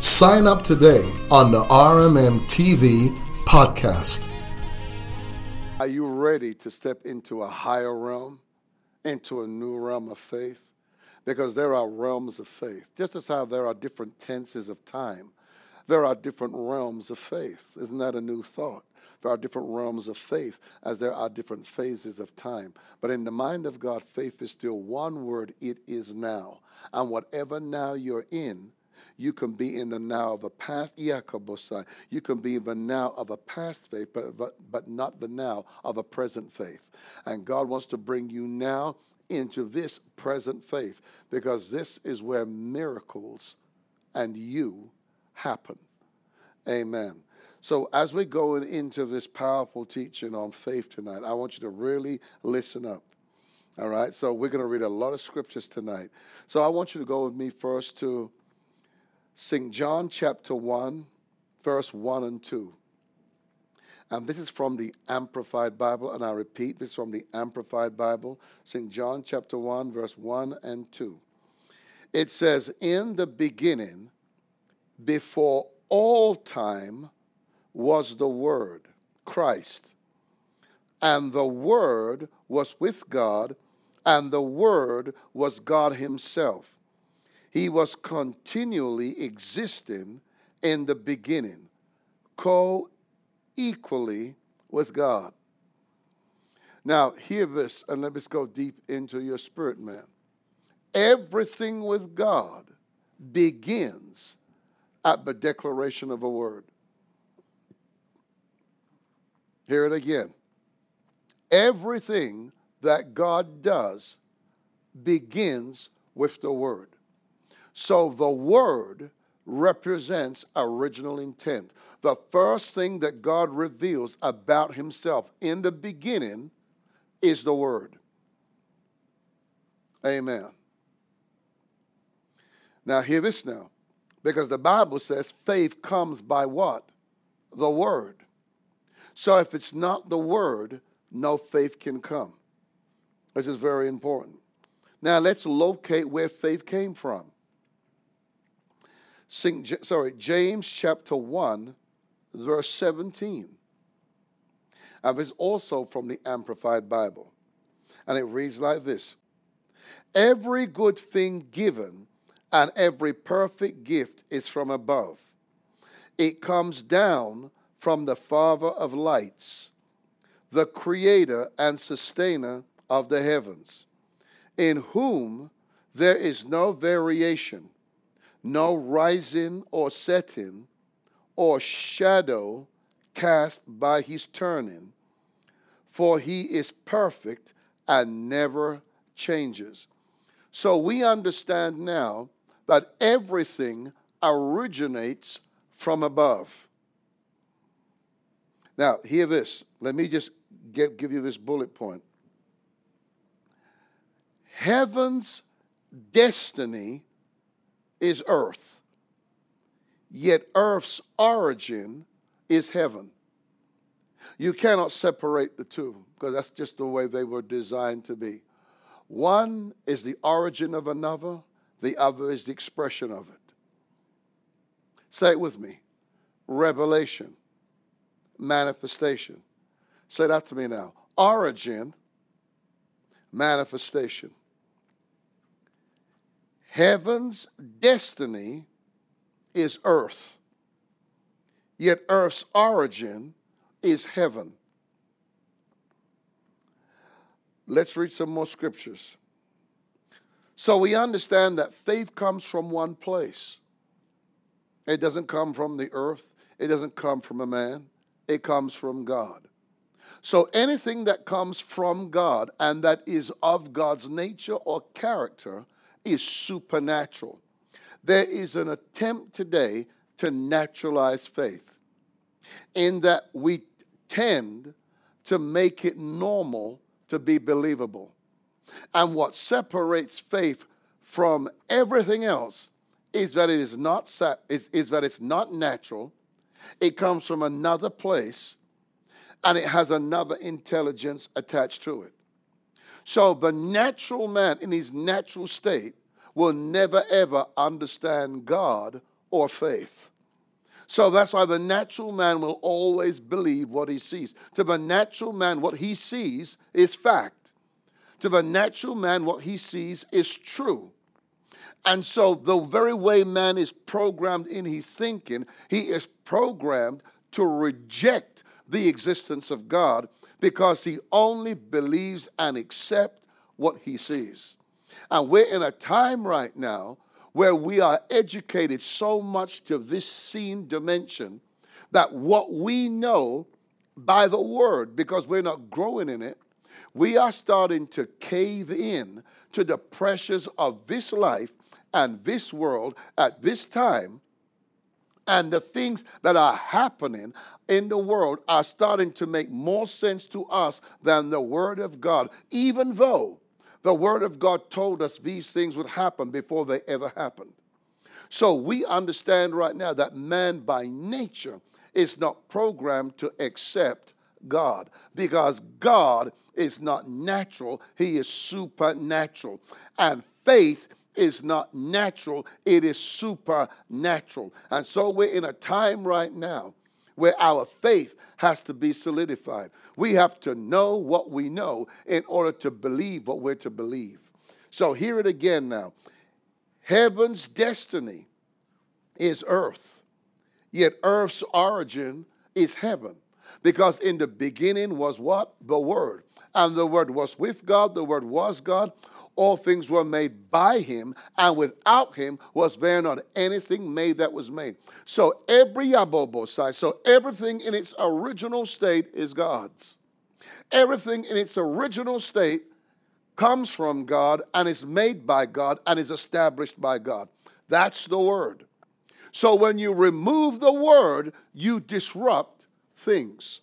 Sign up today on the RMM TV podcast. Are you ready to step into a higher realm, into a new realm of faith? Because there are realms of faith. Just as how there are different tenses of time, there are different realms of faith. Isn't that a new thought? There are different realms of faith as there are different phases of time. But in the mind of God, faith is still one word it is now. And whatever now you're in, you can be in the now of a past. You can be in the now of a past faith, but, but, but not the now of a present faith. And God wants to bring you now into this present faith because this is where miracles and you happen. Amen. So, as we're going into this powerful teaching on faith tonight, I want you to really listen up. All right. So, we're going to read a lot of scriptures tonight. So, I want you to go with me first to St. John chapter 1, verse 1 and 2. And this is from the Amplified Bible, and I repeat, this is from the Amplified Bible, St. John chapter 1, verse 1 and 2. It says, In the beginning, before all time, was the Word, Christ. And the Word was with God, and the Word was God Himself. He was continually existing in the beginning, co equally with God. Now, hear this, and let us go deep into your spirit, man. Everything with God begins at the declaration of a word. Hear it again. Everything that God does begins with the word. So the word represents original intent. The first thing that God reveals about himself in the beginning is the word. Amen. Now, hear this now. Because the Bible says faith comes by what? The word. So if it's not the word, no faith can come. This is very important. Now, let's locate where faith came from. St. sorry, James chapter 1, verse 17. And is also from the Amplified Bible. And it reads like this Every good thing given and every perfect gift is from above. It comes down from the Father of lights, the creator and sustainer of the heavens, in whom there is no variation no rising or setting or shadow cast by his turning, for he is perfect and never changes. So we understand now that everything originates from above. Now, hear this. Let me just give, give you this bullet point. Heaven's destiny is earth, yet earth's origin is heaven. You cannot separate the two because that's just the way they were designed to be. One is the origin of another, the other is the expression of it. Say it with me revelation, manifestation. Say that to me now. Origin, manifestation. Heaven's destiny is earth, yet earth's origin is heaven. Let's read some more scriptures. So we understand that faith comes from one place. It doesn't come from the earth, it doesn't come from a man, it comes from God. So anything that comes from God and that is of God's nature or character is supernatural. There is an attempt today to naturalize faith in that we tend to make it normal to be believable. And what separates faith from everything else is that it is not is, is that it's not natural. It comes from another place and it has another intelligence attached to it. So the natural man in his natural state will never ever understand God or faith. So that's why the natural man will always believe what he sees. To the natural man, what he sees is fact. To the natural man, what he sees is true. And so, the very way man is programmed in his thinking, he is programmed to reject the existence of God because he only believes and accepts what he sees. And we're in a time right now where we are educated so much to this seen dimension that what we know by the word, because we're not growing in it, we are starting to cave in to the pressures of this life and this world at this time. And the things that are happening in the world are starting to make more sense to us than the Word of God, even though the Word of God told us these things would happen before they ever happened. So we understand right now that man by nature is not programmed to accept God because God is not natural, He is supernatural. And faith is not natural, it is supernatural. And so we're in a time right now where our faith has to be solidified. We have to know what we know in order to believe what we're to believe. So, hear it again now. Heaven's destiny is earth, yet earth's origin is heaven. Because in the beginning was what? The Word. And the Word was with God, the Word was God all things were made by him, and without him was there not anything made that was made. So every Yabobosai, so everything in its original state is God's. Everything in its original state comes from God and is made by God and is established by God. That's the word. So when you remove the word, you disrupt things.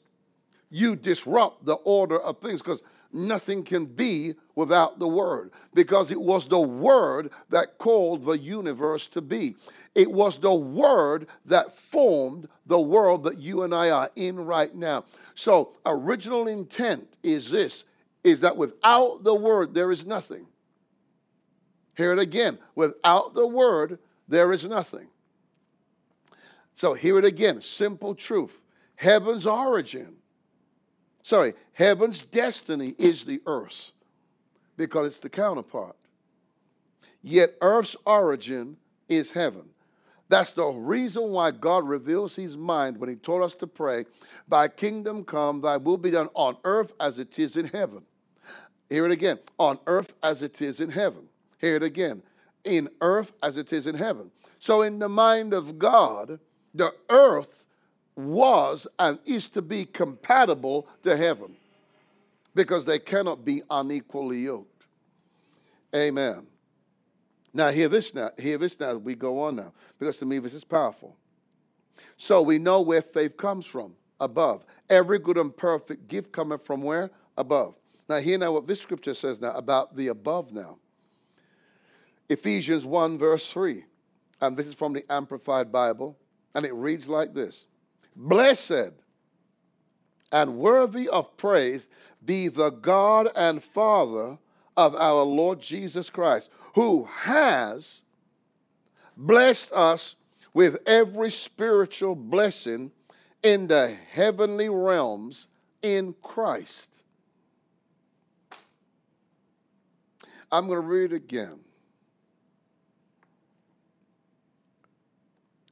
You disrupt the order of things because nothing can be without the Word because it was the Word that called the universe to be. It was the Word that formed the world that you and I are in right now. So, original intent is this is that without the Word, there is nothing. Hear it again. Without the Word, there is nothing. So, hear it again. Simple truth. Heaven's origin sorry, heaven's destiny is the earth because it's the counterpart. Yet earth's origin is heaven. That's the reason why God reveals his mind when he told us to pray, Thy kingdom come, thy will be done on earth as it is in heaven. Hear it again. On earth as it is in heaven. Hear it again. In earth as it is in heaven. So, in the mind of God, the earth was and is to be compatible to heaven because they cannot be unequally yoked. Amen. Now, hear this now. Hear this now. We go on now because to me this is powerful. So we know where faith comes from above. Every good and perfect gift cometh from where? Above. Now, hear now what this scripture says now about the above now. Ephesians 1, verse 3. And this is from the Amplified Bible. And it reads like this Blessed and worthy of praise be the God and Father of our Lord Jesus Christ, who has blessed us with every spiritual blessing in the heavenly realms in Christ. I'm going to read it again.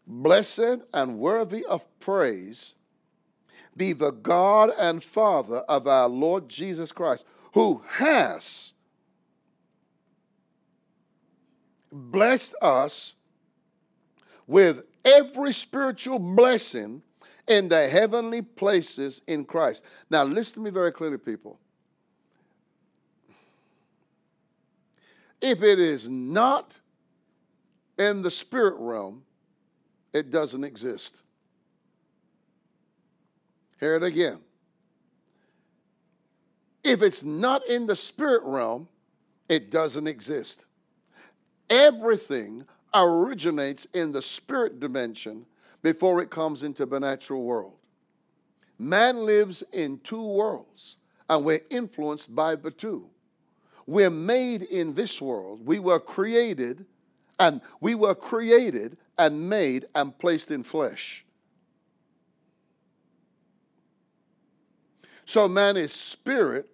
Blessed and worthy of praise be the God and Father of our Lord Jesus Christ, who has blessed us with every spiritual blessing in the heavenly places in Christ. Now, listen to me very clearly, people. If it is not in the spirit realm, it doesn't exist. Hear it again. If it's not in the spirit realm, it doesn't exist. Everything originates in the spirit dimension before it comes into the natural world. Man lives in two worlds, and we're influenced by the two. We're made in this world. We were created, and we were created and made and placed in flesh. So man is spirit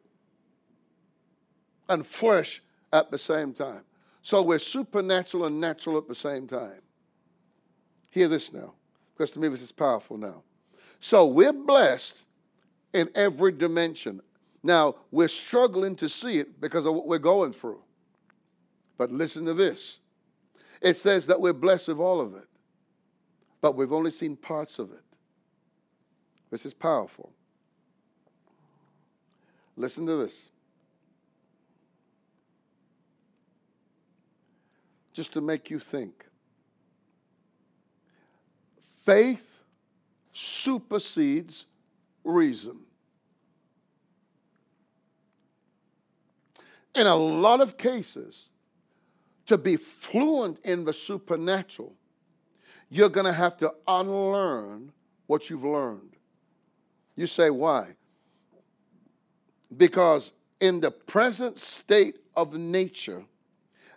and flesh at the same time. So we're supernatural and natural at the same time. Hear this now, because to me this is powerful now. So we're blessed in every dimension. Now, we're struggling to see it because of what we're going through. But listen to this it says that we're blessed with all of it, but we've only seen parts of it. This is powerful. Listen to this. Just to make you think. Faith supersedes reason. In a lot of cases, to be fluent in the supernatural, you're going to have to unlearn what you've learned. You say, why? Because in the present state of nature,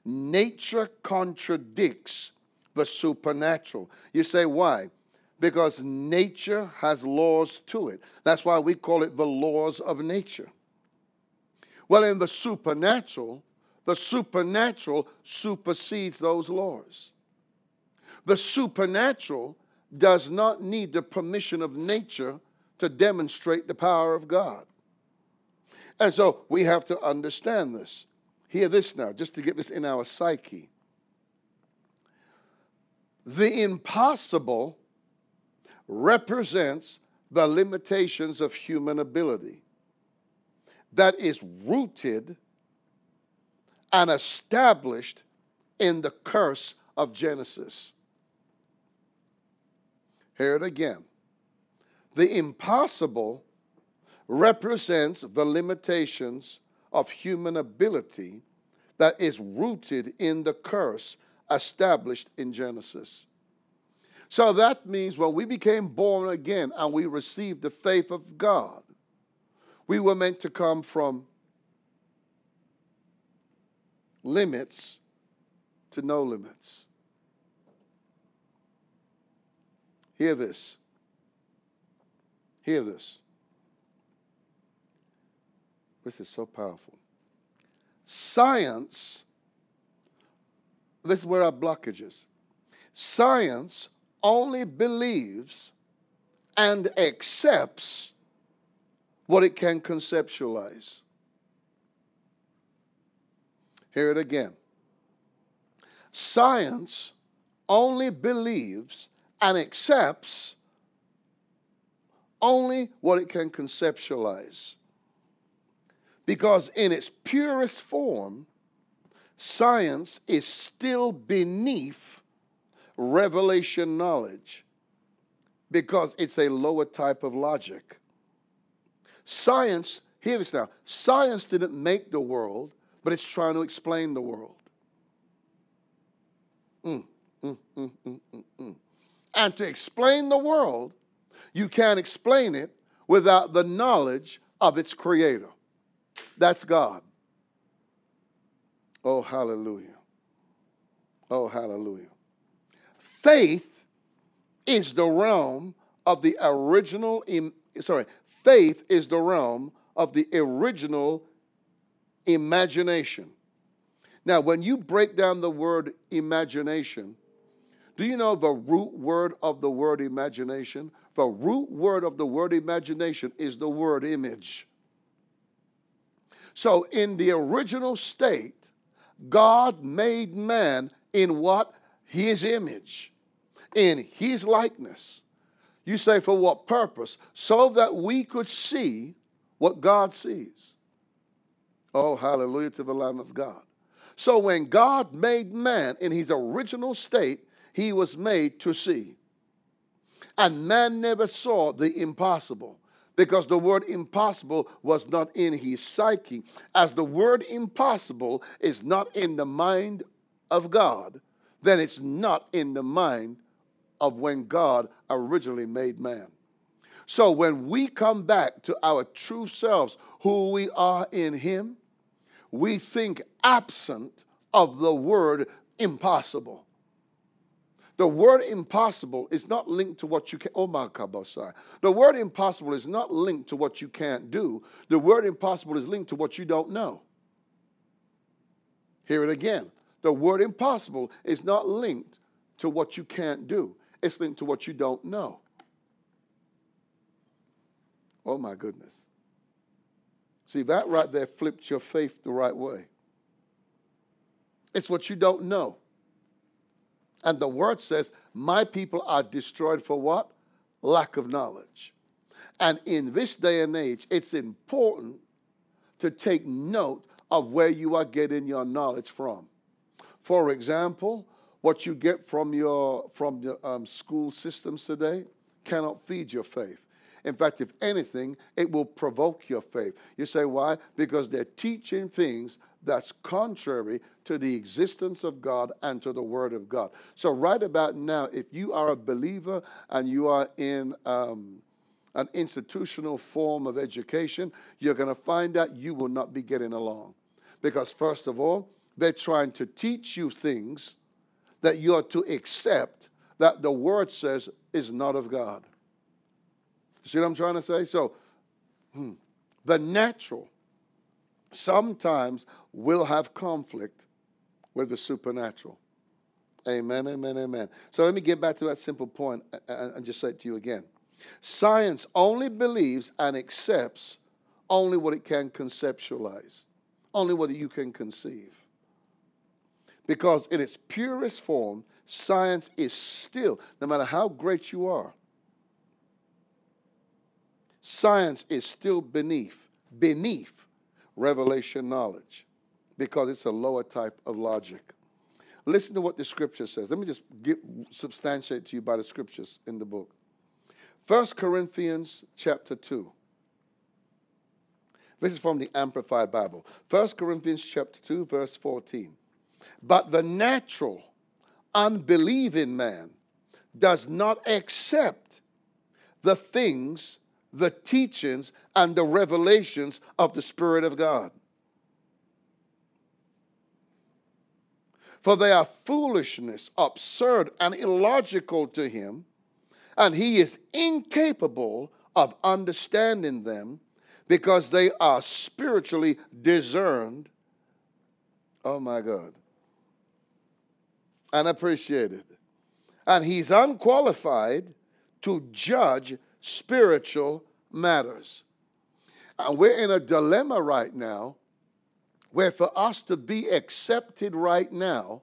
nature contradicts the supernatural. You say, why? Because nature has laws to it. That's why we call it the laws of nature. Well, in the supernatural, the supernatural supersedes those laws. The supernatural does not need the permission of nature to demonstrate the power of God. And so we have to understand this. Hear this now, just to get this in our psyche. The impossible represents the limitations of human ability that is rooted and established in the curse of Genesis. Hear it again. The impossible represents the limitations of human ability that is rooted in the curse established in Genesis. So that means when we became born again and we received the faith of God, we were meant to come from limits to no limits. Hear this. Hear this. This is so powerful. Science, this is where our blockage is. Science only believes and accepts what it can conceptualize. Hear it again. Science only believes and accepts only what it can conceptualize. Because in its purest form, science is still beneath revelation knowledge because it's a lower type of logic. Science, hear this now, science didn't make the world, but it's trying to explain the world. Mm, mm, mm, mm, mm, mm. and to explain the world, you can't explain it without the knowledge of its creator. That's God. Oh, hallelujah. Oh, hallelujah. Faith is the realm of the original, sorry, faith is the realm of the original imagination. Now, when you break down the word imagination, do you know the root word of the word imagination? The root word of the word imagination is the word image. So, in the original state, God made man in what? His image, in his likeness. You say, for what purpose? So that we could see what God sees. Oh, hallelujah to the Lamb of God. So when God made man in his original state, he was made to see. And man never saw the impossible because the word impossible was not in his psyche. As the word impossible is not in the mind of God, then it's not in the mind of when God originally made man. So when we come back to our true selves, who we are in Him, we think absent of the word impossible. The word impossible is not linked to what you can. Oh my kabosai. The word impossible is not linked to what you can't do. The word impossible is linked to what you don't know. Hear it again. The word impossible is not linked to what you can't do. It's linked to what you don't know. Oh my goodness. See, that right there flipped your faith the right way. It's what you don't know. And the word says, My people are destroyed for what? Lack of knowledge. And in this day and age, it's important to take note of where you are getting your knowledge from. For example, what you get from your from the um, school systems today cannot feed your faith. In fact, if anything, it will provoke your faith. You say, why? Because they're teaching things that's contrary to the existence of God and to the Word of God. So, right about now, if you are a believer and you are in um, an institutional form of education, you're going to find out you will not be getting along. Because, first of all, they're trying to teach you things that you are to accept that the Word says is not of God. See what I'm trying to say? So, hmm, the natural sometimes will have conflict with the supernatural. Amen, amen, amen. So let me get back to that simple point and just say it to you again. Science only believes and accepts only what it can conceptualize, only what you can conceive. Because in its purest form, science is still, no matter how great you are, Science is still beneath, beneath revelation knowledge because it's a lower type of logic. Listen to what the scripture says. Let me just substantiate to you by the scriptures in the book. 1 Corinthians chapter 2. This is from the Amplified Bible. 1 Corinthians chapter 2, verse 14. But the natural, unbelieving man does not accept the things the teachings and the revelations of the Spirit of God. For they are foolishness, absurd, and illogical to him, and he is incapable of understanding them because they are spiritually discerned. Oh my God. And appreciated. And he's unqualified to judge spiritual matters. And we're in a dilemma right now where for us to be accepted right now,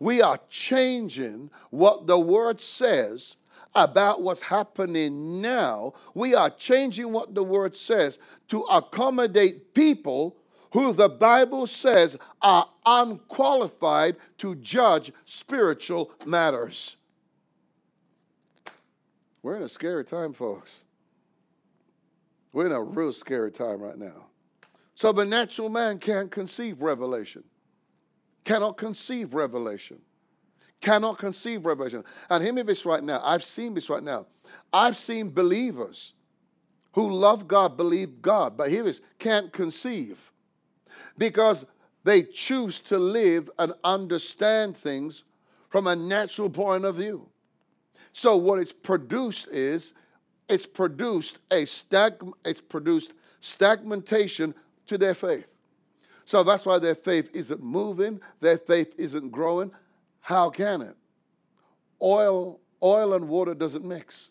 we are changing what the word says about what's happening now. We are changing what the word says to accommodate people who the Bible says are unqualified to judge spiritual matters. We're in a scary time, folks. We're in a real scary time right now. So the natural man can't conceive revelation, cannot conceive revelation, cannot conceive revelation. And hear me this right now. I've seen this right now. I've seen believers who love God, believe God, but here is can't conceive because they choose to live and understand things from a natural point of view. So what it's produced is it's produced a stag it's produced stagnation to their faith. So that's why their faith isn't moving, their faith isn't growing. How can it? Oil, oil and water doesn't mix.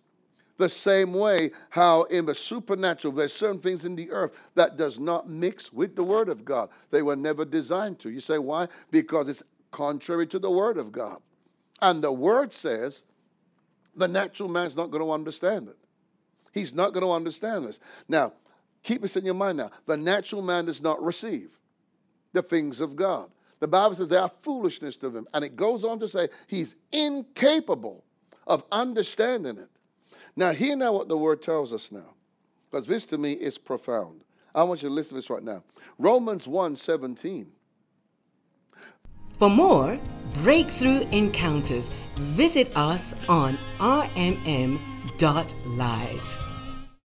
The same way how in the supernatural there's certain things in the earth that does not mix with the word of God. They were never designed to. You say why? Because it's contrary to the word of God. And the word says the natural man's not going to understand it. He's not going to understand this. Now, keep this in your mind now. The natural man does not receive the things of God. The Bible says they are foolishness to them. And it goes on to say he's incapable of understanding it. Now, hear now what the word tells us now, because this to me is profound. I want you to listen to this right now. Romans 1 17. For more breakthrough encounters, visit us on rmm.live.